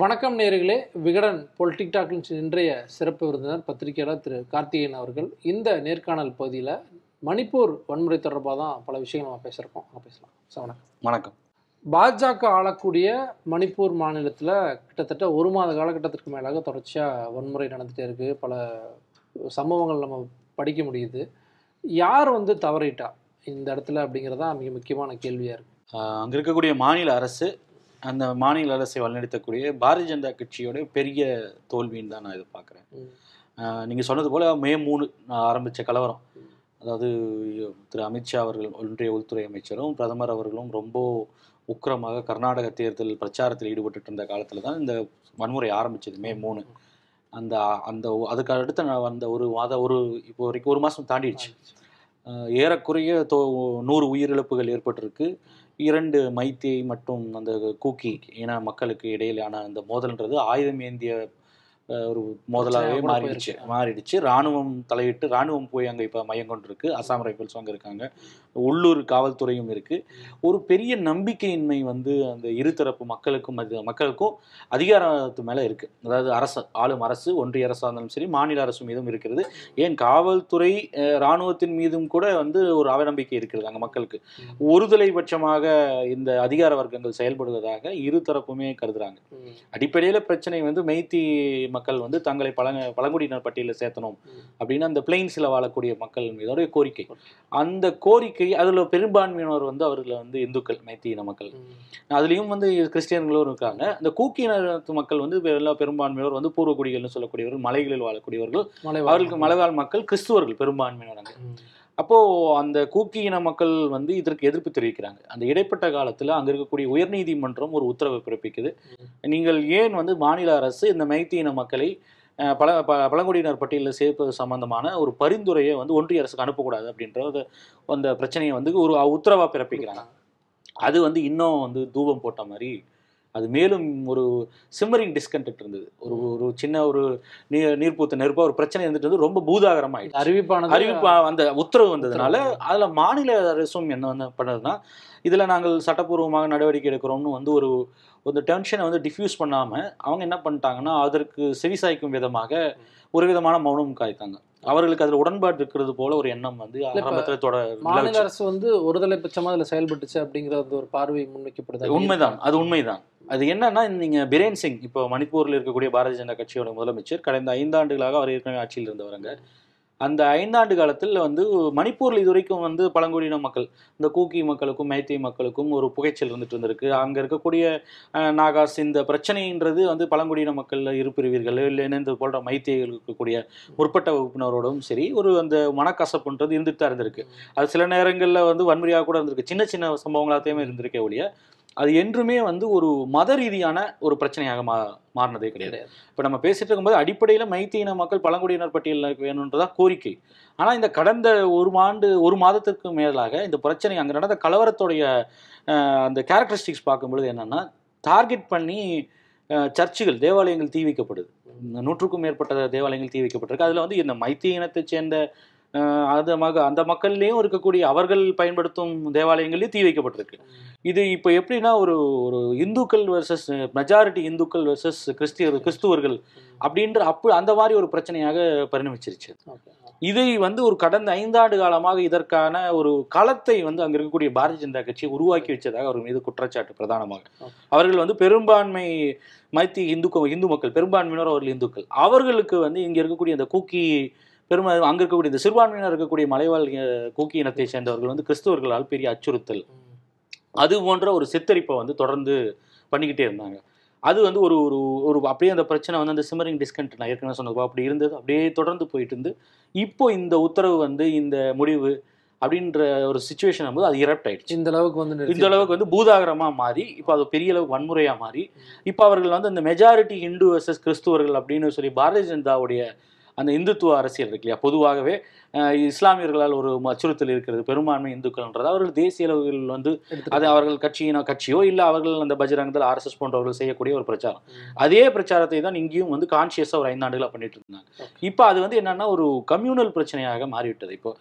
வணக்கம் நேயர்களே Vikatan politic talking இன்றைய சிறப்பு விருந்தினர் பத்திரிகையாளர் திரு கார்த்திகேயன் அவர்கள். இந்த நேர்காணல் பகுதியில் மணிப்பூர் வன்முறை தொடர்பாக தான் பல விஷயங்கள் நம்ம நம்ம பேசலாம். சார் வணக்கம். வணக்கம். பாஜக ஆளக்கூடிய மணிப்பூர் மாநிலத்தில் கிட்டத்தட்ட ஒரு மாத காலகட்டத்திற்கு மேலாக தொடர்ச்சியாக வன்முறை நடந்துகிட்டே இருக்குது பல சம்பவங்கள் நம்ம படிக்க முடியுது. யார் வந்து தவறிட்டா இந்த இடத்துல அப்படிங்கிறது தான் மிக முக்கியமான கேள்வியாக இருக்குது அங்க இருக்கக்கூடிய மாநில அரசு அந்த மாநில அரசை வழிநடத்தக்கூடிய பாரதிய ஜனதா கட்சியோட பெரிய தோல்வின்னு தான் நான் இதை பார்க்குறேன். நீங்கள் சொன்னது போல மே மூணு ஆரம்பித்த கலவரம். அதாவது திரு அமித்ஷா அவர்கள் ஒன்றிய உள்துறை அமைச்சரும் பிரதமர் அவர்களும் ரொம்ப உக்கிரமாக கர்நாடக தேர்தல் பிரச்சாரத்தில் ஈடுபட்டு இருந்த காலத்தில் தான் இந்த வன்முறை ஆரம்பிச்சது மே மூணு. அந்த அந்த அதுக்கு அடுத்த நான் அந்த ஒரு மாத ஒரு இப்போ வரைக்கும் ஒரு மாதம் தாண்டிடுச்சு. ஏறக்குறைய தோ நூறு உயிரிழப்புகள் ஏற்பட்டிருக்கு. இரண்டு மைத்தி மற்றும் அந்த கூக்கி இன மக்களுக்கு இடையிலான அந்த மோதல்ன்றது ஆயுதம் ஏந்திய ஒரு மோதலாகவே மாறிடுச்சு. மாறிடுச்சு. ராணுவம் தலையிட்டு ராணுவம் போய் அங்கே இப்போ மையம் கொண்டிருக்கு. அசாம் ரைஃபிள்ஸ் அங்கே இருக்காங்க. உள்ளூர் காவல்துறையும் இருக்கு. ஒரு பெரிய நம்பிக்கையின்மை வந்து அந்த இருதரப்பு மக்களுக்கும் அது மக்களுக்கும் அதிகாரத்து மேலே இருக்கு. அதாவது அரசு ஆளும் அரசு ஒன்றிய அரசாக இருந்தாலும் சரி மாநில அரசு மீதும் இருக்கிறது. ஏன் காவல்துறை அஹ், ராணுவத்தின் மீதும் கூட வந்து ஒரு அவநம்பிக்கை இருக்கிறது அங்கே மக்களுக்கு. ஒருதலை பட்சமாக இந்த அதிகார வர்க்கங்கள் செயல்படுவதாக இரு தரப்புமே கருதுறாங்க அடிப்படையில் பிரச்சனை வந்து மெய்த்தி மக்கள் வந்து தங்களை பழங்க பழங்குடியினர் பட்டியலில் சேர்த்தணும் அப்படின்னு அந்த பிளெயின்ஸில் வாழக்கூடிய மக்கள் மீதோட கோரிக்கை. அந்த கோரிக்கை அதில் பெரும்பான்மையினர் வந்து அவர்கள் வந்து இந்துக்கள் மைத்தி இன மக்கள் அதுலேயும் வந்து கிறிஸ்டியன்களும் இருக்காங்க. இந்த கூக்கி இனத்து மக்கள் வந்து எல்லா பெரும்பான்மையோர் வந்து பூர்வக்குடிகள்னு சொல்லக்கூடியவர்கள் மலைகளில் வாழக்கூடியவர்கள். அவர்களுக்கு மலைவாழ் மக்கள் கிறிஸ்துவர்கள் பெரும்பான்மையினர் அப்போது அந்த கூக்கி இன மக்கள் வந்து இதற்கு எதிர்ப்பு தெரிவிக்கிறாங்க. அந்த இடைப்பட்ட காலத்தில் அங்கே இருக்கக்கூடிய உயர்நீதிமன்றம் ஒரு உத்தரவை பிறப்பிக்குது. நீங்கள் ஏன் வந்து மாநில அரசு இந்த மைத்தி இன மக்களை பல ப- பழங்குடியினர் பட்டியலில் சேர்ப்பது சம்பந்தமான ஒரு பரிந்துரையை வந்து ஒன்றிய அரசுக்கு அனுப்பக்கூடாது அப்படின்ற ஒரு- அந்த பிரச்சனையை வந்து ஒரு உத்தரவாக பிறப்பிக்கிறாங்க. அது வந்து இன்னும் வந்து தூபம் போட்ட மாதிரி அது மேலும் ஒரு சிம்மரிங் டிஸ்கண்டெக்ட் இருந்தது. ஒரு ஒரு சின்ன ஒரு நீர் நீர்ப்பூத்த நெருப்பா ஒரு பிரச்சனை இருந்துட்டு வந்து ரொம்ப பூதாகரமாயிடுச்சு அறிவிப்பானது அறிவிப்பு அந்த உத்தரவு வந்ததுனால அதுல மாநில அரசும் என்ன வந்து பண்ணுதுன்னா இதுல நாங்கள் சட்டப்பூர்வமாக நடவடிக்கை எடுக்கிறோம்னு வந்து ஒரு ஒரு டென்ஷனை வந்து டிஃப்யூஸ் பண்ணாம அவங்க என்ன பண்ணிட்டாங்கன்னா அதற்கு செவிசாய்க்கும் விதமாக ஒரு விதமான மௌனம் காய்த்தாங்க. அவர்களுக்கு அதுல உடன்பாடு இருக்கிறது போல ஒரு எண்ணம் வந்து ஆரம்பத்துல தொட மாநில. அரசு வந்து ஒருதலை பட்சமா அதுல செயல்பட்டுச்சு அப்படிங்கிறது ஒரு பார்வை முன்வைக்கப்படுது. உண்மைதான். அது உண்மைதான். அது என்னன்னா நீங்க பிரேன் சிங் இப்போ மணிப்பூரில் இருக்கக்கூடிய பாரதிய ஜனதா கட்சியோட முதலமைச்சர் கடந்த ஐந்தாண்டுகளாக அவர் ஏற்கனவே ஆட்சியில் இருந்தவருங்க. அந்த ஐந்தாண்டு காலத்தில் வந்து மணிப்பூரில் இது வரைக்கும் வந்து பழங்குடியின மக்கள் இந்த கூக்கி மக்களுக்கும் மைத்தி மக்களுக்கும் ஒரு புகைச்சல் இருந்துட்டு இருந்திருக்கு. அங்கே இருக்கக்கூடிய நாகாஸ் இந்த பிரச்சனைன்றது வந்து பழங்குடியின மக்கள் இருப்பிரிவீர்கள் இல்லை இந்த போன்ற மைத்தியர்கள் இருக்கக்கூடிய முற்பட்ட வகுப்பினரோடும் சரி ஒரு அந்த மனக்கசப்புன்றது இருந்துட்டு தான் இருந்திருக்கு. அது சில நேரங்களில் வந்து வன்முறையாக கூட இருந்திருக்கு. சின்ன சின்ன சம்பவங்களாத்தையுமே இருந்திருக்கே ஒழிய அது என்றுமே வந்து ஒரு மத ரீதியான ஒரு பிரச்சனையாக மா மாறினதே கிடையாது. இப்போ நம்ம பேசிட்டு இருக்கும்போது அடிப்படையில் மைத்தியின மக்கள் பழங்குடியினர் பட்டியலில் வேணுன்றதா கோரிக்கை. ஆனால் இந்த கடந்த ஒரு ஆண்டு ஒரு மாதத்திற்கு மேலாக இந்த பிரச்சனை அங்கே நடந்த கலவரத்துடைய அந்த கேரக்டரிஸ்டிக்ஸ் பார்க்கும்பொழுது என்னன்னா டார்கெட் பண்ணி சர்ச்சுகள் தேவாலயங்கள் தீ வைக்கப்படுது. நூற்றுக்கும் மேற்பட்ட தேவாலயங்கள் தீ வைக்கப்பட்டிருக்கு. அதில் வந்து இந்த மைத்தி இனத்தைச் சேர்ந்த அது மக அந்த மக்கள்லேயும் இருக்கக்கூடிய அவர்கள் பயன்படுத்தும் தேவாலயங்கள்லேயும் தீ வைக்கப்பட்டிருக்கு. இது இப்போ எப்படின்னா ஒரு ஒரு இந்துக்கள் வர்சஸ் மெஜாரிட்டி இந்துக்கள் வர்சஸ் கிறிஸ்தியர் கிறிஸ்துவர்கள் அப்படின்ற அப்போ அந்த மாதிரி ஒரு பிரச்சனையாக பரிணமிச்சிருச்சு. இதை வந்து ஒரு கடந்த ஐந்தாண்டு காலமாக இதற்கான ஒரு களத்தை வந்து அங்கே இருக்கக்கூடிய பாரதிய ஜனதா கட்சி உருவாக்கி வச்சதாக அவர் மீது குற்றச்சாட்டு பிரதானமாக. அவர்கள் வந்து பெரும்பான்மை மைத்தி இந்து இந்து மக்கள் பெரும்பான்மையினர் அவர்கள் இந்துக்கள். அவர்களுக்கு வந்து இங்க இருக்கக்கூடிய அந்த கூக்கி பெரும்பான் அங்க இருக்கக்கூடிய இந்த சிறுபான்மையினர் இருக்கக்கூடிய மலைவாழ் கூக்கி இனத்தை சேர்ந்தவர்கள் வந்து கிறிஸ்தவர்களால் பெரிய அச்சுறுத்தல். அது போன்ற ஒரு சித்தரிப்பை வந்து தொடர்ந்து பண்ணிக்கிட்டே இருந்தாங்க. அது வந்து ஒரு ஒரு ஒரு அப்படியே அந்த பிரச்சனை வந்து அந்த சிம்மரிங் டிஸ்கண்ட் நான் ஏற்கனவே சொன்னது அப்படி இருந்தது. அப்படியே தொடர்ந்து போயிட்டு இருந்து இப்போ இந்த உத்தரவு வந்து இந்த முடிவு அப்படின்ற ஒரு சுச்சுவேஷன் போது அது இரப்ட் ஆயிடுச்சு. இந்த அளவுக்கு வந்து இந்த அளவுக்கு வந்து பூதாகரமா மாறி இப்போ அது பெரிய அளவுக்கு வன்முறையா மாறி இப்போ அவர்கள் வந்து அந்த மெஜாரிட்டி இந்து வர்சஸ் கிறிஸ்துவர்கள் அப்படின்னு சொல்லி பாரதிய ஜனதாவுடைய அந்த இந்துத்துவ அரசியல் இருக்கு இல்லையா? பொதுவாகவே இஸ்லாமியர்களால் ஒரு அச்சுறுத்தல் இருக்கிறது பெரும்பான்மை இந்துக்கள்ன்றது. அவர்கள் தேசிய அளவில் வந்து அது அவர்கள் கட்சியினோ கட்சியோ இல்லை அவர்கள் அந்த பஜ்ரங்கதள் ஆர்எஸ்எஸ் போன்றவர்கள் செய்யக்கூடிய ஒரு பிரச்சாரம். அதே பிரச்சாரத்தை தான் இங்கேயும் வந்து கான்சியஸாக ஒரு ஐந்தாண்டுகளாக பண்ணிட்டு இருந்தாங்க. இப்போ அது வந்து என்னன்னா ஒரு கம்யூனல் பிரச்சனையாக மாறிவிட்டது. இப்போ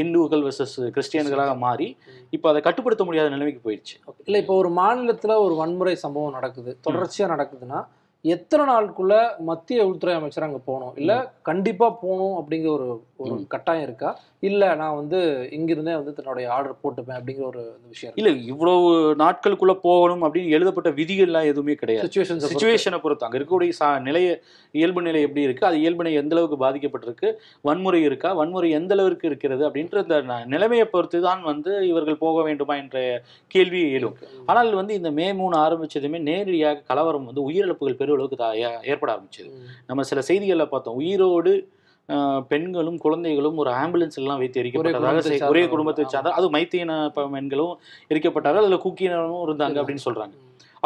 ஹிந்துக்கள் வெர்சஸ் கிறிஸ்டியன்களாக மாறி இப்போ அதை கட்டுப்படுத்த முடியாத நிலைமைக்கு போயிடுச்சு இல்லை இப்போ ஒரு மாநிலத்தில் ஒரு வன்முறை சம்பவம் நடக்குது. தொடர்ச்சியாக நடக்குதுன்னா எத்தனை நாளுக்குள்ள மத்திய உள்துறை அமைச்சர் அங்க போகணும்? இல்ல கண்டிப்பா போகணும் அப்படிங்கிற ஒரு ஒரு. கட்டாயம் இருக்கா? இல்ல நான் வந்து இங்கிருந்தே வந்து தன்னுடைய ஆர்டர் போட்டுப்பேன் அப்படிங்கிற ஒரு விஷயம் இல்ல இவ்வளவு நாட்களுக்குள்ள போகணும் அப்படின்னு எழுதப்பட்ட விதிகள்லாம் எதுவுமே கிடையாது. சுச்சுவேஷன் சுச்சுவேஷனை பொறுத்து. அங்க இருக்கக்கூடிய சா நிலைய இயல்பு நிலை எப்படி இருக்கு? அது இயல்பு நிலை எந்த அளவுக்கு பாதிக்கப்பட்டிருக்கு? வன்முறை இருக்கா? வன்முறை எந்த அளவுக்கு இருக்கிறது? அப்படின்ற இந்த நிலைமையை பொறுத்து தான் வந்து இவர்கள் போக வேண்டுமா என்ற கேள்வி எழும். ஆனால் வந்து இந்த மே மூணு ஆரம்பிச்சதுமே நேரடியாக கலவரம் வந்து உயிரிழப்புகள் பெருளவுக்கு தா- ஏ- ஏற்பட ஆரம்பிச்சது. நம்ம சில செய்திகளில் பார்த்தோம். உயிரோடு பெண்களும் குழந்தைகளும் ஒரு ஆம்புலன்ஸ் எல்லாம் வைத்து எரிக்கப்பட்டதாக ஒரே. குடும்பத்தை சார்ந்த அது மைத்தியன பெண்களும் எரிக்கப்பட்டார்கள் அதில் குக்கியினரும் இருந்தாங்க அப்படின்னு சொல்றாங்க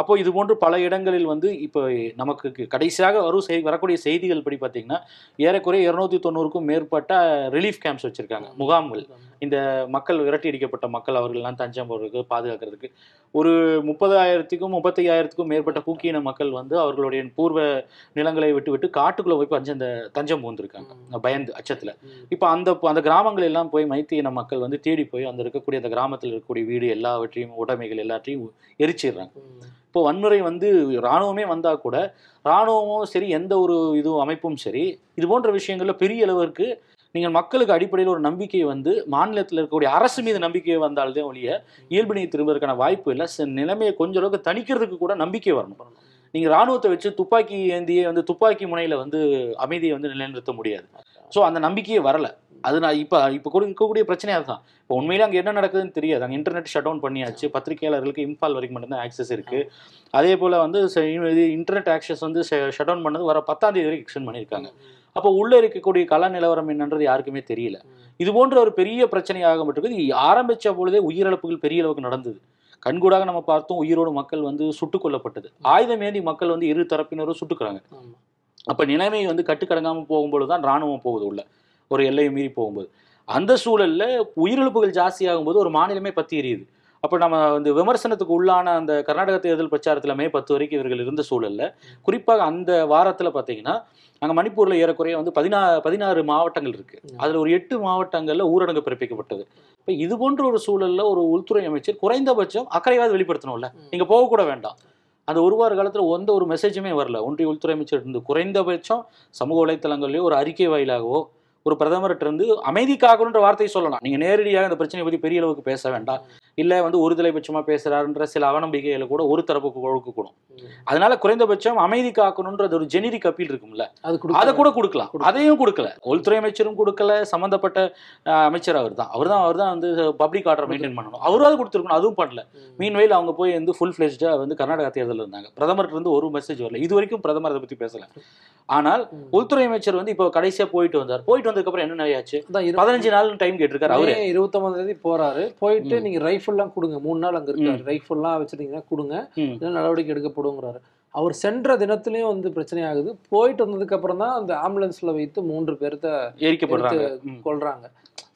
அப்போ இது போன்று பல இடங்களில் வந்து இப்போ நமக்கு கடைசியாக வரும் செய் வரக்கூடிய செய்திகள் படி பார்த்தீங்கன்னா ஏறக்குறைய இருநூத்தி தொண்ணூறுக்கும் மேற்பட்ட ரிலீஃப் கேம்ப்ஸ் வச்சிருக்காங்க. முகாம்கள். இந்த மக்கள் விரட்டி அடிக்கப்பட்ட மக்கள் அவர்கள்லாம் தஞ்சம் போடுறதுக்கு பாதுகாக்கிறதுக்கு. ஒரு முப்பதாயிரத்துக்கும் முப்பத்தையாயிரத்துக்கும் மேற்பட்ட பூக்கியின மக்கள் வந்து அவர்களுடைய பூர்வ நிலங்களை விட்டு விட்டு காட்டுக்குள்ள போய் பஞ்சம் இந்த தஞ்சம் புகுந்திருக்காங்க. பயந்து அச்சத்துல. இப்போ அந்த அந்த கிராமங்கள் எல்லாம் போய் மைத்தியின மக்கள் வந்து தேடி போய் அந்த இருக்கக்கூடிய அந்த கிராமத்தில் இருக்கக்கூடிய வீடு எல்லாவற்றையும் உடைமைகள் எல்லாத்தையும் எரிச்சிடுறாங்க. இப்போ வன்முறை வந்து இராணுவமே வந்தால் கூட இராணுவமும் சரி எந்த ஒரு இது அமைப்பும் சரி இது போன்ற விஷயங்களில் பெரிய அளவிற்கு நீங்கள் மக்களுக்கு அடிப்படையில் ஒரு நம்பிக்கை வந்து மாநிலத்தில் இருக்கக்கூடிய அரசு மீது நம்பிக்கை வந்தால்தான் ஒழிய இயல்பு நிலை திரும்புவதற்கான வாய்ப்பு இல்லை. நிலைமையை கொஞ்ச அளவுக்கு தணிக்கிறதுக்கு கூட நம்பிக்கை வரணும். நீங்கள் ராணுவத்தை வச்சு துப்பாக்கி ஏந்தியே வந்து துப்பாக்கி முனையில் வந்து அமைதியை வந்து நிலைநிறுத்த முடியாது. ஸோ அந்த நம்பிக்கையே வரலை. அது நான் இப்போ இப்போ கூட இருக்கக்கூடிய பிரச்சனை அதுதான். இப்போ உண்மையிலே அங்கே என்ன நடக்குதுன்னு தெரியாது. அங்கே இன்டர்நெட் ஷட் டவுன் பண்ணியாச்சு. பத்திரிகையாளர்களுக்கு இம்பால் வரைக்கும் மட்டும்தான் ஆக்சஸ் இருக்கு. அதே போல் வந்து இது இன்டர்நெட் ஆக்சஸ் வந்து ஷட் டவுன் பண்ணது வர பத்தாம் தேதி வரைக்கும் எக்ஸ்டெண்ட் பண்ணியிருக்காங்க. அப்போ உள்ளே இருக்கக்கூடிய கள நிலவரம் என்னன்றது யாருக்குமே தெரியல. இது போன்ற ஒரு பெரிய பிரச்சனையாக மட்டும் இது ஆரம்பிச்ச பொழுதே உயிரிழப்புகள் பெரிய அளவுக்கு நடந்தது. கண்கூடாக நம்ம பார்த்தோம் உயிரோடு மக்கள் வந்து சுட்டுக் கொல்லப்பட்டது. ஆயுதம் ஏந்தி மக்கள் வந்து இரு தரப்பினரும் சுட்டுக்கிறாங்க. அப்ப நிலைமை வந்து கட்டுக்கடங்காம போகும்போது தான் ராணுவம் போகுது உள்ள. ஒரு எல்லையை மீறி போகும்போது. அந்த சூழலில் உயிரிழப்புகள் ஜாஸ்தியாகும் போது ஒரு மாநிலமே பற்றி எரியுது. அப்போ நம்ம வந்து விமர்சனத்துக்கு உள்ளான அந்த கர்நாடக தேர்தல் பிரச்சாரத்தில் மே பத்து வரைக்கும் இவர்கள் இருந்த சூழல்ல குறிப்பாக அந்த வாரத்தில் பார்த்தீங்கன்னா அங்கே மணிப்பூரில் ஏறக்குறைய வந்து பதினா பதினாறு மாவட்டங்கள் இருக்குது அதில் ஒரு எட்டு மாவட்டங்களில் ஊரடங்கு பிறப்பிக்கப்பட்டது. இப்போ இது போன்ற ஒரு சூழலில் ஒரு உள்துறை அமைச்சர் குறைந்தபட்சம் அக்கறையாவது வெளிப்படுத்தணும்ல. நீங்கள் போகக்கூட வேண்டாம். அந்த ஒரு வார காலத்தில் எந்த ஒரு மெசேஜுமே வரல. ஒன்றிய உள்துறை அமைச்சர் இருந்து குறைந்தபட்சம் சமூக வலைத்தளங்கள்லேயோ ஒரு அறிக்கை வாயிலாகவோ ஒரு பிரதமர்கிட்ட இருந்து அமைதி காக்கணுன்ற வார்த்தையை சொல்லலாம். நீங்க நேரடியாக இந்த பிரச்சனையை பத்தி பெரிய அளவுக்கு பேச வேண்டாம். இல்ல வந்து ஒரு தலைபட்சமா பேசுறாருன்ற சில அவநம்பிக்கைகளை கூட ஒரு தரப்புக்கு கொடுக்கக்கூடும் அதனால குறைந்தபட்சம் அமைதி காக்கணுன்றது ஒரு ஜெனரிக் அப்பீல் இருக்கும்ல. அது கூட கொடுக்கலாம். அதையும் கொடுக்கல. உள்துறை அமைச்சரும் கொடுக்கல. சம்பந்தப்பட்ட அஹ், அமைச்சர் அவர் தான் அவர் தான் அவர் தான் வந்து பப்ளிக் ஆர்டர் மெயின்டைன் பண்ணணும். அவரும் அது கொடுத்துருக்கணும். அதுவும் பண்ணல. மீன்வெயில் அவங்க போய் வந்து ஃபுல் ஃபிளெஜ்டா வந்து கர்நாடகா தேர்தலில் இருந்தாங்க. பிரதமர்கிட்ட இருந்து ஒரு மெசேஜ் வரல. இது வரைக்கும் பிரதமர் அதை பத்தி பேசல. ஆனால் உள்துறை அமைச்சர் வந்து இப்போ கடைசியா போயிட்டு வந்தார். போயிட்டு வந்ததுக்கு அப்புறம் என்ன இரு- பதினஞ்சு நாள் டைம் கேட்டிருக்காரு அவரு. இருபத்தொன்பதாம் தேதி போறாரு. போயிட்டு. நீங்க ரைஃபிள்லாம் கொடுங்க. மூணு நாள் அங்க இருக்காரு. ரைஃபிள்லாம் வச்சிருந்தீங்கன்னா கொடுங்க. நடவடிக்கை எடுக்கப்படுங்கிறாரு. அவர் சென்ற தினத்திலயும் வந்து பிரச்சனை ஆகுது. போயிட்டு வந்ததுக்கு அப்புறம் தான் அந்த ஆம்புலன்ஸ்ல வைத்து மூன்று பேர்த்த எரிக்கப்படுறாங்க. ம். கொல்றாங்க.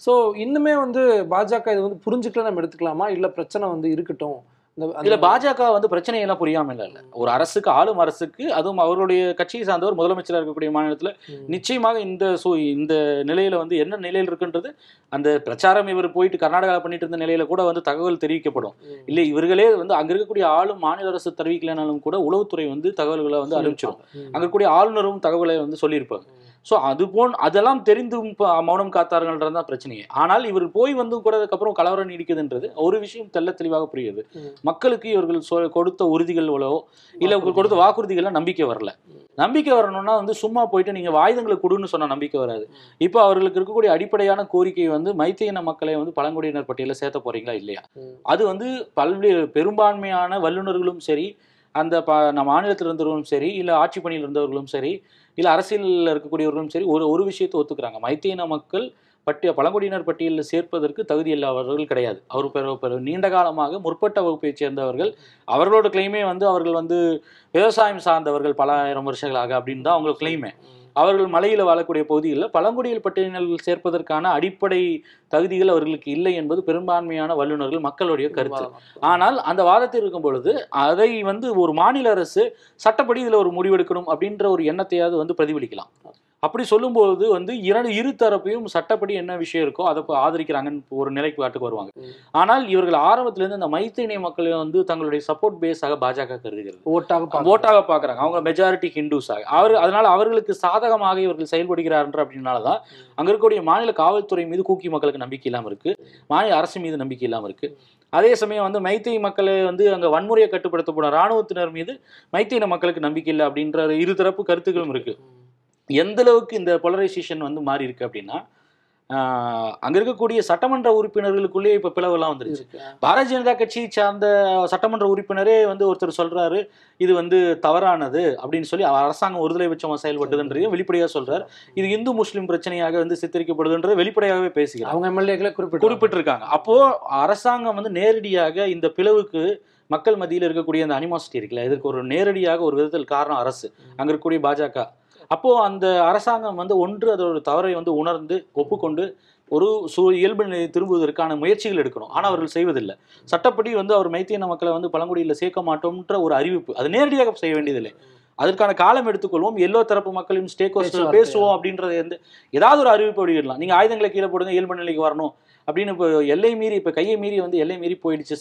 ஸோ இன்னுமே வந்து பாஜக இது வந்து புரிஞ்சுக்கல நம்ம எடுத்துக்கலாமா? இல்ல பிரச்சனை வந்து இருக்கட்டும். இல்ல பாஜக வந்து பிரச்சனையெல்லாம் புரியாம இல்ல இல்ல ஒரு அரசுக்கு ஆளும் அரசுக்கு அதுவும் அவர்களுடைய கட்சியை சார்ந்தவர் முதலமைச்சராக இருக்கக்கூடிய மாநிலத்துல. நிச்சயமாக இந்த சூ இந்த நிலையில வந்து என்ன நிலையில் இருக்குன்றது அந்த பிரச்சாரம் இவர் போயிட்டு கர்நாடகா பண்ணிட்டு இருந்த நிலையில கூட வந்து தகவல் தெரிவிக்கப்படும். இல்ல இவர்களே வந்து அங்க இருக்கக்கூடிய ஆளும் மாநில அரசு தெரிவிக்கலனாலும் கூட உளவுத்துறை வந்து தகவல்களை வந்து அனுப்பிச்சிடும் ம். அங்க இருக்கக்கூடிய ஆளுநரும் தகவலை வந்து சொல்லியிருப்பாங்க. ஸோ அது போன் அதெல்லாம் தெரிந்தும் மௌனம் காத்தார்கள்ன்றது தான் பிரச்சனையே. ஆனால் இவர் போய் வந்து கூட அதுக்கப்புறம் கலவரம் நீடிக்குதுன்றது ஒரு விஷயம் தெள்ள தெளிவாக புரியுது. மக்களுக்கு இவர்கள் சொ- கொடுத்த உறுதிகளோ இல்ல இவர்கள் கொடுத்த வாக்குறுதிகள்ல நம்பிக்கை வரல. நம்பிக்கை வரணும்னா வந்து சும்மா போயிட்டு நீங்க ஆயுதங்களை கொடுன்னு சொன்ன நம்பிக்கை வராது. இப்போ அவர்களுக்கு இருக்கக்கூடிய அடிப்படையான கோரிக்கை வந்து மைத்தியின மக்களை வந்து பழங்குடியினர் பட்டியலில் சேர்த்த போறீங்களா இல்லையா. அது வந்து பல்வேறு பெரும்பான்மையான வல்லுநர்களும் சரி அந்த ப நம்ம மாநிலத்தில் இருந்தவர்களும் சரி இல்லை ஆட்சி பணியில் இருந்தவர்களும் சரி இல்லை அரசியலில் இருக்கக்கூடியவர்களும் சரி ஒரு ஒரு விஷயத்தை ஒத்துக்கிறாங்க. மைத்தியின மக்கள் பட்டிய பழங்குடியினர் பட்டியலில் சேர்ப்பதற்கு தகுதி இல்லாதவர்கள் கிடையாது. அவர் பெரு நீண்ட காலமாக முற்பட்ட வகுப்பைச் சேர்ந்தவர்கள் அவர்களோட கிளைமே வந்து அவர்கள் வந்து விவசாயம் சார்ந்தவர்கள் பல ஆயிரம் வருஷங்களாக அப்படின்னு தான் அவங்களோட கிளைமே அவர்கள் மலையில் வாழக்கூடிய பகுதிகளில் பழங்குடியில் பட்டியலில் சேர்ப்பதற்கான அடிப்படை தகுதிகள் அவர்களுக்கு இல்லை என்பது பெரும்பான்மையான வல்லுநர்கள் மக்களுடைய கருத்து. ஆனால் அந்த வாதத்தில் இருக்கும் பொழுது அதை வந்து ஒரு மாநில அரசு சட்டப்படி இதில் ஒரு முடிவெடுக்கணும் அப்படின்ற ஒரு எண்ணத்தையாவது வந்து பிரதிபலிக்கலாம். அப்படி சொல்லும்போது வந்து இரண்டு இரு தரப்பையும் சட்டப்படி என்ன விஷயம் இருக்கோ அதை ஆதரிக்கிறாங்கன்னு ஒரு நிலைக்கு காட்டுக்கு வருவாங்க. ஆனால் இவர்கள் ஆரம்பத்திலிருந்து இந்த மைத்திரிய மக்களை வந்து தங்களுடைய சப்போர்ட் பேஸாக பாஜக கருதுகிறது. ஓட்டாக. ஓட்டாக பார்க்குறாங்க. அவங்க மெஜாரிட்டி ஹிந்துஸாக அவர் அதனால அவர்களுக்கு சாதகமாக இவர்கள் செயல்படுகிறார்கள் அப்படின்னால தான் அங்க இருக்கக்கூடிய மாநில காவல்துறை மீது கூக்கி மக்களுக்கு நம்பிக்கை இல்லாமல் இருக்கு. மாநில அரசு மீது நம்பிக்கை இல்லாமல் இருக்கு. அதே சமயம் வந்து மைத்திரி மக்களை வந்து அங்க வன்முறையை கட்டுப்படுத்தப்படும் ராணுவத்தினர் மீது மைத்தின மக்களுக்கு நம்பிக்கை இல்லை அப்படின்ற இருதரப்பு கருத்துக்களும் இருக்கு. ம். எந்த அளவுக்கு இந்த போலரைசேஷன் வந்து மாறி இருக்கு அப்படின்னா அங்க இருக்கக்கூடிய சட்டமன்ற உறுப்பினர்களுக்குள்ளே இப்ப பிளவுலாம் வந்துருச்சு. பாரதிய ஜனதா கட்சியை சார்ந்த சட்டமன்ற உறுப்பினரே வந்து ஒருத்தர் சொல்றாரு இது வந்து தவறானது அப்படின்னு சொல்லி அரசாங்கம் ஒருதலை பட்சமா செயல்பட்டதுன்றதையும் வெளிப்படையா சொல்றாரு. இது இந்து முஸ்லிம் பிரச்சனையாக வந்து சித்தரிக்கப்படுதுன்றது வெளிப்படையாகவே பேசுகிறார். அவங்க எம்எல்ஏக்களை குறிப்பிட்டு குறிப்பிட்டிருக்காங்க. அப்போ அரசாங்கம் வந்து நேரடியாக இந்த பிளவுக்கு மக்கள் மத்தியில் இருக்கக்கூடிய அந்த அனிமாசிட்டி இருக்குல்ல இதற்கு ஒரு நேரடியாக ஒரு விதத்தில் காரணம் அரசு. அங்க இருக்கக்கூடிய பாஜக. அப்போ அந்த அரசாங்கம் வந்து ஒன்று அதோட தவறை வந்து உணர்ந்து ஒப்புக்கொண்டு ஒரு சு இயல்பு நிலையை திரும்புவதற்கான முயற்சிகள் எடுக்கணும். ஆனால் அவர்கள் செய்வதில்லை. சட்டப்படி வந்து அவர் மைத்தியன மக்களை வந்து பழங்குடியில் சேர்க்க மாட்டோம்ன்ற ஒரு அறிவிப்பு. அது நேரடியாக செய்ய வேண்டியதில்லை. அதற்கான காலம் எடுத்துக்கொள்வோம். எல்லோ தரப்பு மக்களையும் ஸ்டேக் பேச்சுவார்த்தை. பேசுவோம் அப்படின்றத வந்து ஏதாவது ஒரு அறிவிப்பு வெளியிடலாம். நீங்க ஆயுதங்களை கீழே போடுங்க இயல்பு நிலைக்கு வரணும். அப்படின்னு இப்போ எல்லை மீறி இப்போ கையை மீறி வந்து எல்லை மீறி போயிடுச்சு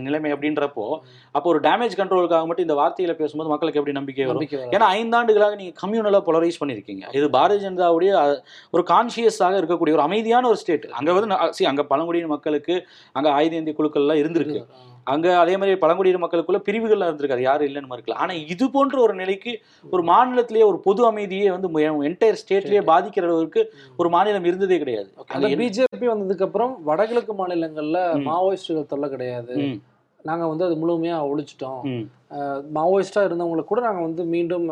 நிலைமை அப்படின்றப்போ அப்போ ஒரு டேமேஜ் கண்ட்ரோலுக்காக மட்டும் இந்த வார்த்தையில பேசும்போது மக்களுக்கு எப்படி நம்பிக்கை வரும். ஏன்னா ஐந்தாண்டுகளாக நீங்க கம்யூனலா பொலரைஸ் பண்ணிருக்கீங்க இது பாரதிய ஜனதாவுடைய ஒரு கான்சியஸாக இருக்கக்கூடிய ஒரு அமைதியான ஒரு ஸ்டேட் அங்க வந்து அங்க பழங்குடியின மக்களுக்கு அங்க ஆயுத இந்திய குழுக்கள்லாம் இருந்திருக்கு. அங்க அதே மாதிரி பழங்குடியின மக்களுக்குள்ள பிரிவுகள்லாம் இருந்திருக்கு. அது யாரும் இல்லைன்னு மறுக்கல. ஆனா இது போன்ற ஒரு நிலைக்கு ஒரு மாநிலத்திலேயே ஒரு பொது அமைதியே வந்து என்டையர் ஸ்டேட்லயே பாதிக்கிற அளவுக்கு ஒரு மாநிலம் இருந்ததே கிடையாது. பிஜேபி வந்ததுக்கு அப்புறம் வடகிழக்கு மாநிலங்கள்ல. மாவோயிஸ்டுகள் தொல்லை கிடையாது. நாங்க வந்து அது முழுமையா ஒழிச்சிட்டோம். மாவோயிஸ்டா இருந்தவங்களை கூட நாங்க வந்து மீண்டும்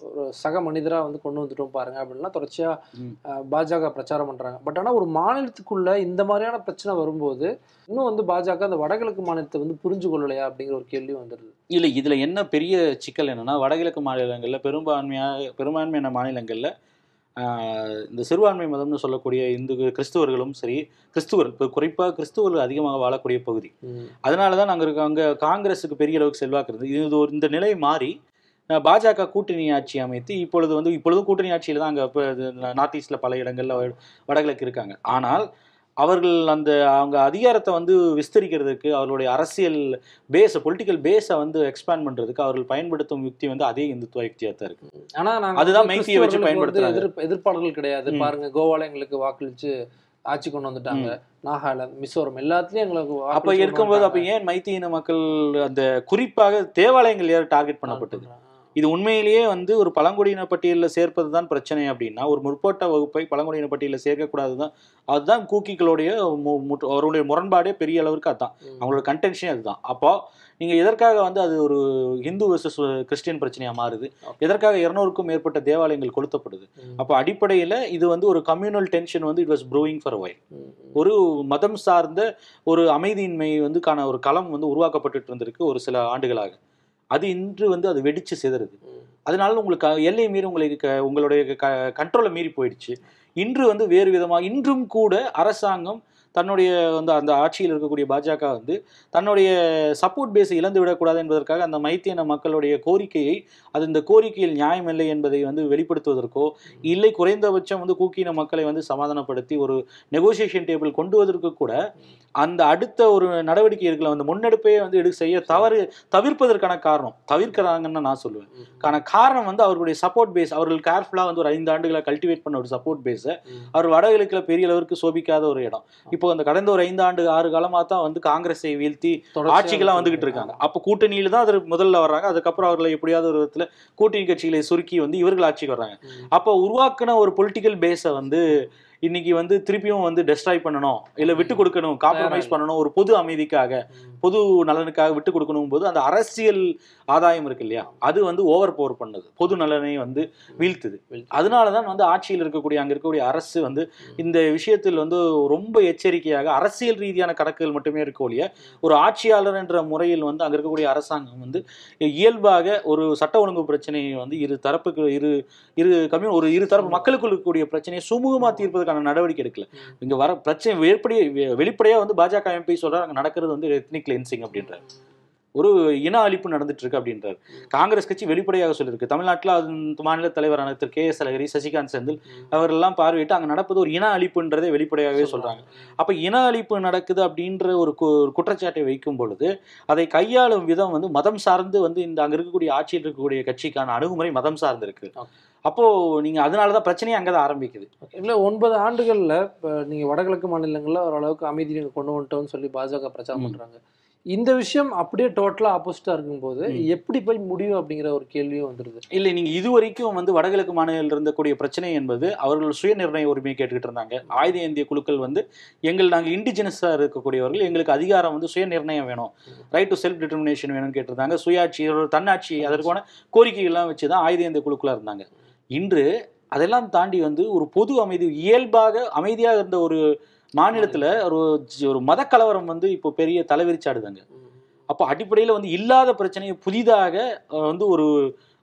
ஒரு சக மனிதரா வந்து கொண்டு வந்துட்டோம் பாருங்க அப்படின்லாம் தொடர்ச்சியா ம். அஹ், பாஜக பிரச்சாரம் பண்றாங்க. பட் ஆனா ஒரு மாநிலத்துக்குள்ள இந்த மாதிரியான பிரச்சனை வரும்போது இன்னும் வந்து பாஜக அந்த வடகிழக்கு மாநிலத்தை வந்து புரிஞ்சு கொள்ளலையா அப்படிங்கிற ஒரு கேள்வி வந்துடுது இல்ல இதுல என்ன பெரிய சிக்கல் என்னன்னா வடகிழக்கு மாநிலங்கள்ல பெரும்பான்மையா பெரும்பான்மையான மாநிலங்கள்ல இந்த சிறுபான்மை மதம்னு சொல்லக்கூடிய இந்து கிறிஸ்துவர்களும் சரி கிறிஸ்துவர் இப்போ குறிப்பாக கிறிஸ்துவர்கள் அதிகமாக வாழக்கூடிய பகுதி. அதனால தான் நாங்கள் இருக்க அங்கே காங்கிரஸுக்கு பெரிய அளவுக்கு செல்வாக்கு இருந்தது. இது ஒரு இந்த நிலை மாறி பாஜக கூட்டணி ஆட்சி அமைத்து இப்பொழுது வந்து இப்பொழுதும் கூட்டணி ஆட்சியில் தான் அங்கே இப்போ நார்த் ஈஸ்டில் பல இடங்களில் வடகிழக்கு இருக்காங்க. ஆனால் அவர்கள் அந்த அவங்க அதிகாரத்தை வந்து விஸ்தரிக்கிறதுக்கு அவர்களுடைய அரசியல் பேஸை பொலிட்டிக்கல் பேஸை வந்து எக்ஸ்பேண்ட் பண்ணுறதுக்கு அவர்கள் பயன்படுத்தும் யுக்தி வந்து அதே இந்துத்துவ யுக்தியாக தான் இருக்கு. ஆனா நாங்க அதுதான் மைத்தியை வச்சு பயன்படுத்துறாங்க. எதிர்ப்பு- எதிர்ப்பாளர்கள் கிடையாது. பாருங்க கோவால எங்களுக்கு வாக்களிச்சு ஆட்சி கொண்டு வந்துட்டாங்க. நாகாலாந்து மிசோரம் எல்லாத்துலயும் எங்களுக்கு அப்போ இருக்கும்போது அப்போ. ஏன் மைத்தியின மக்கள் அந்த குறிப்பாக தேவாலயங்கள் யார் டார்கெட் பண்ணப்பட்டது? இது உண்மையிலேயே வந்து ஒரு பழங்குடியின பட்டியலில் சேர்ப்பது தான் பிரச்சனை அப்படின்னா ஒரு முற்போட்ட வகுப்பை பழங்குடியின பட்டியலில் சேர்க்கக்கூடாது தான் அதுதான் கூக்கிகளுடைய அவருடைய முரண்பாடே பெரிய அளவுக்கு அதுதான். அவங்களோட கன்டென்ஷனே அதுதான் அப்போ நீங்க எதற்காக வந்து அது ஒரு ஹிந்து வர்சஸ் கிறிஸ்டியன் பிரச்சனையா மாறுது. எதற்காக இருநூறுக்கும் மேற்பட்ட தேவாலயங்கள் கொளுத்தப்படுது. அப்போ அடிப்படையில இது வந்து ஒரு கம்யூனல் டென்ஷன் வந்து it was brewing for hmm. ஒரு மதம் சார்ந்த ஒரு அமைதியின்மை வந்து காண ஒரு களம் வந்து உருவாக்கப்பட்டுட்டு இருந்திருக்கு ஒரு சில ஆண்டுகளாக அது இன்று வந்து அது வெடிச்சு சிதறுது. அதனால உங்களுக்கு க- எல்லை மீறி உங்களுக்கு க- உங்களுடைய கண்ட்ரோலை மீறி போயிடுச்சு இன்று வந்து வேறு விதமாக இன்றும் கூட அரசாங்கம் தன்னுடைய வந்து அந்த ஆட்சியில் இருக்கக்கூடிய பாஜக வந்து தன்னுடைய சப்போர்ட் பேஸை இழந்து விடக்கூடாது என்பதற்காக அந்த மைத்தியன மக்களுடைய கோரிக்கையை அது இந்த கோரிக்கையில் நியாயமில்லை என்பதை வந்து வெளிப்படுத்துவதற்கோ இல்லை குறைந்தபட்சம் வந்து கூக்கின மக்களை வந்து சமாதானப்படுத்தி ஒரு நெகோசியேஷன் டேபிள் கொண்டு வருவதற்கு கூட அந்த அடுத்த ஒரு நடவடிக்கை இருக்குல்ல அந்த முன்னெடுப்பே வந்து எடு செய்ய தவறு தவிர்ப்பதற்கான காரணம் தவிர்க்கிறாங்கன்னு நான் சொல்லுவேன். காரணம் வந்து அவர்களுடைய சப்போர்ட் பேஸ் அவர்கள் கேர்ஃபுல்லாக வந்து ஒரு ஐந்து ஆண்டுகளை கல்டிவேட் பண்ண ஒரு சப்போர்ட் பேஸை. அவர் வடகிழக்கில் பெரிய அளவுக்கு சோபிக்காத ஒரு இடம். இப்போ அந்த கடந்த ஒரு ஐந்து ஆண்டு ஆறு காலமாக தான் வந்து காங்கிரஸை வீழ்த்தி ஆட்சிக்கெல்லாம் வந்துகிட்டு இருக்காங்க. அப்போ கூட்டணியில தான் அது முதல்ல வர்றாங்க. அதுக்கப்புறம் அவர்களை எப்படியாவது ஒரு விதத்துல கூட்டணி கட்சிகளை சுருக்கி வந்து இவர்கள் ஆட்சிக்கு வர்றாங்க. அப்போ உருவாக்குன ஒரு பொலிட்டிக்கல் பேஸை வந்து இன்னைக்கு வந்து திருப்பியும் வந்து டெஸ்ட்ராய் பண்ணணும். இல்ல விட்டு கொடுக்கணும். காம்ப்ரமைஸ். பண்ணணும் ஒரு பொது அமைதிக்காக. பொது நலனுக்காக விட்டு கொடுக்கணும் போது அந்த அரசியல் ஆதாயம் இருக்கு இல்லையா? அது வந்து ஓவர் பவர் பண்ணுது. பொது நலனை வந்து வீழ்த்துது. அதனால தான் வந்து ஆட்சியில் இருக்கக்கூடிய அங்க இருக்கக்கூடிய அரசு வந்து இந்த விஷயத்தில் வந்து ரொம்ப எச்சரிக்கையாக அரசியல் ரீதியான கணக்குகள் மட்டுமே இருக்க ஒழிய ஒரு ஆட்சியாளர் என்ற முறையில் வந்து அங்க இருக்கக்கூடிய அரசாங்கம் வந்து இயல்பாக ஒரு சட்ட ஒழுங்கு பிரச்சனையை வந்து இரு தரப்புக்கு இரு இரு கம்யூ ஒரு இரு தரப்பு மக்களுக்குள் இருக்கக்கூடிய பிரச்சனையை சுமூகமா தீர்ப்பதற்கான நடவடிக்கை எடுக்கல. இங்க வர பிரச்சனை வெளிப்படையா வெளிப்படையா வந்து பாஜக எம்பி சொல்றாங்க அங்க நடக்கிறது வந்து எத்னிக் கிளென்சிங் அப்படின்றாரு. ஒரு இன அழிப்பு நடந்துட்டு இருக்கு அப்படின்றாரு. காங்கிரஸ் கட்சி வெளிப்படையாக சொல்லியிருக்கு. தமிழ்நாட்டில் அது மாநில தலைவரான திரு கே எஸ் அழகிரி சசிகாந்த் செந்தில் அவரெல்லாம் பார்வையிட்டு அங்க நடப்பது ஒரு இன அழிப்புன்றதை வெளிப்படையாகவே சொல்றாங்க. அப்ப இன அழிப்பு நடக்குது அப்படின்ற ஒரு குற்றச்சாட்டை வைக்கும் பொழுது அதை கையாளும் விதம் வந்து மதம் சார்ந்து வந்து இந்த அங்க இருக்கக்கூடிய ஆட்சியில் இருக்கக்கூடிய கட்சிக்கான அணுகுமுறை மதம் சார்ந்து இருக்கு. அப்போ நீங்க அதனாலதான் பிரச்சனையே அங்கதான் ஆரம்பிக்குது. இல்லை ஒன்பது ஆண்டுகளில் நீங்கள் வடகிழக்கு மாநிலங்களில் ஓரளவுக்கு அமைதி கொண்டு வந்துட்டோம்னு சொல்லி பாஜக பிரச்சாரம் ம். இந்த விஷயம் அப்படியே டோட்டலாக ஆப்போசிட்டாக இருக்கும்போது. எப்படி போய் முடியும் அப்படிங்கிற ஒரு கேள்வியும் வந்துடுது இல்லை நீங்க இதுவரைக்கும் வந்து வடகிழக்கு மாநிலத்தில் இருந்தக்கூடிய பிரச்சனை என்பது அவர்கள் சுய நிர்ணய உரிமையை கேட்டுக்கிட்டு இருந்தாங்க. ஆயுத இந்திய குழுக்கள் வந்து எங்கள் நாங்கள் இண்டிஜினஸா இருக்கக்கூடியவர்கள் எங்களுக்கு அதிகாரம் வந்து சுய நிர்ணயம் வேணும். ரைட் டு செல்ஃப் டிட்டர்மினேஷன் வேணும்னு கேட்டிருந்தாங்க. சுயாட்சி தன்னாட்சி அதற்கான கோரிக்கைகள்லாம் வச்சு தான் ஆயுத இந்திய குழுக்களா இருந்தாங்க. இன்று அதெல்லாம் தாண்டி வந்து ஒரு பொது அமைதி இயல்பாக அமைதியாக இருந்த ஒரு மாநிலத்துல ஒரு ஒரு மத கலவரம் வந்து இப்போ பெரிய தலைவிரிச்சாடுதாங்க அப்போ அடிப்படையில் வந்து இல்லாத பிரச்சனையை புதிதாக வந்து ஒரு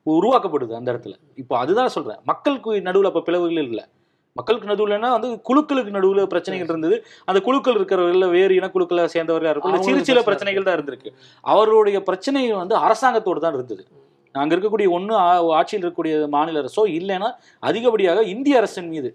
உருவாக்கப்படுது அந்த இடத்துல. இப்போ அதுதான் சொல்றேன். மக்களுக்கு நடுவில் அப்போ பிளவுகள் இல்லை. மக்களுக்கு நடுவுலன்னா வந்து குழுக்களுக்கு நடுவில் பிரச்சனைகள் இருந்தது. அந்த குழுக்கள் இருக்கிறவர்கள வேறு இனக்குழுக்களை சேர்ந்தவர்களா இருக்கும். சிறு சில பிரச்சனை பிரச்சனைகள் தான் இருந்திருக்கு. அவருடைய பிரச்சனை வந்து அரசாங்கத்தோடு தான் இருந்தது. அங்க இருக்கக்கூடிய ஒன்று ஆட்சியில் இருக்கக்கூடிய மாநில அரசோ இல்லைன்னா அதிகப்படியாக இந்திய அரசின் மீது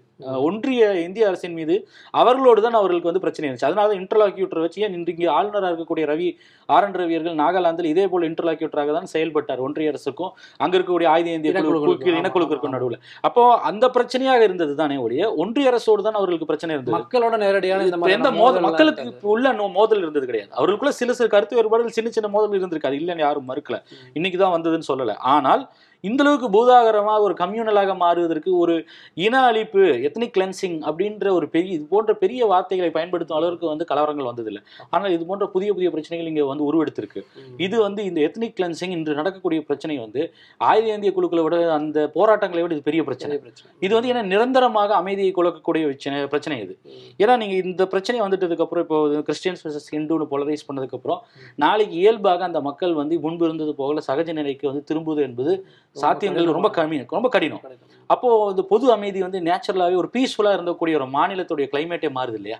ஒன்றிய இந்திய அரசின் மீது அவர்களோடு தான் அவர்களுக்கு வந்து பிரச்சனை இருந்துச்சு. அதனால தான் இன்டர்லாக்யூட்டர் வச்சு ஏன் இன்றைக்கு ஆளுநராக இருக்கக்கூடிய ரவி ஆர். என். ரவி அவர்கள் நாகாலாந்தில் இதே போல் இன்டர்லாக்யூட்டராக தான் செயல்பட்டார். ஒன்றிய அரசுக்கும் அங்க இருக்கக்கூடிய ஆயுத இந்திய ஆமா. நடுவில். அப்போ அந்த பிரச்சனையாக இருந்தது தானே ஒழிய ஒன்றிய அரசோடு தான் அவர்களுக்கு பிரச்சனை இருந்தது. மக்களோட நேரடியான எந்த மோதல் மக்களுக்கு உள்ள மோதல் இருந்தது கிடையாது. அவர்களுக்குள்ள சில சில கருத்து வேறுபாடுகள் சின்ன சின்ன மோதல் இருந்திருக்காது இல்லைன்னு யாரும் மறுக்கல. இன்னைக்கு தான் வந்ததுன்னு சொல்லல. ஆனால் இந்த அளவுக்கு பூதாகரமாக ஒரு கம்யூனலாக மாறுவதற்கு ஒரு இன அழிப்பு எத்தனிக் கிளென்சிங் அப்படின்ற ஒரு பெரிய இது போன்ற பெரிய வார்த்தைகளை பயன்படுத்தும் அளவுக்கு வந்து கலவரங்கள் வந்ததில்லை. ஆனால் இது போன்ற புதிய புதிய பிரச்சனைகள் இங்கே வந்து உருவெடுத்திருக்கு. இது வந்து இந்த எத்னிக் கிளென்சிங் இன்று நடக்கக்கூடிய பிரச்சனை வந்து ஆயுத இந்திய குழுக்களை விட அந்த போராட்டங்களை விட இது பெரிய பிரச்சனை. இது வந்து ஏன்னா நிரந்தரமாக அமைதியை குலைக்கக்கூடிய பிரச்சனை இது. ஏன்னா நீங்க இந்த பிரச்சனை வந்துட்டதுக்கு அப்புறம் இப்போ கிறிஸ்டியன்ஸ் vs ஹிந்துன்னு போலரைஸ் பண்ணதுக்கு அப்புறம் நாளைக்கு இயல்பாக அந்த மக்கள் வந்து முன்பு இருந்தது போகல சகஜ நிலைக்கு வந்து திரும்புவது என்பது சாத்தியங்கள் ரொம்ப கம்மி ரொம்ப கடினம். அப்போ இந்த பொது அமைதி வந்து நேச்சுரலாவே ஒரு பீஸ்ஃபுல்லா இருந்தக்கூடிய ஒரு மாநிலத்துடைய கிளைமேட்டே மாறுது இல்லையா?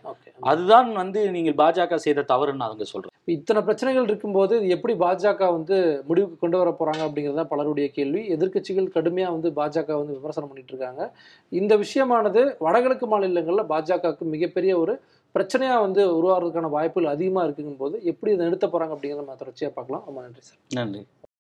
அதுதான் வந்து நீங்கள் பாஜக செய்த தவறுன்னு அவங்க சொல்றேன். இத்தனை பிரச்சனைகள் இருக்கும்போது எப்படி பாஜக வந்து முடிவுக்கு கொண்டு வர போறாங்க அப்படிங்கிறது தான் பலருடைய கேள்வி. எதிர்க்கட்சிகள் கடுமையா வந்து பாஜக வந்து விமர்சனம் பண்ணிட்டு இருக்காங்க. இந்த விஷயமானது வடகிழக்கு மாநிலங்களில் பாஜகவுக்கு மிகப்பெரிய ஒரு பிரச்சனையா வந்து உருவாகிறதுக்கான வாய்ப்புகள் அதிகமா இருக்குங்கும் போது எப்படி இதை நிறுத்த போறாங்க அப்படிங்கிறத நம்ம தொடர்ச்சியா பார்க்கலாம். ரொம்ப நன்றி சார். நன்றி.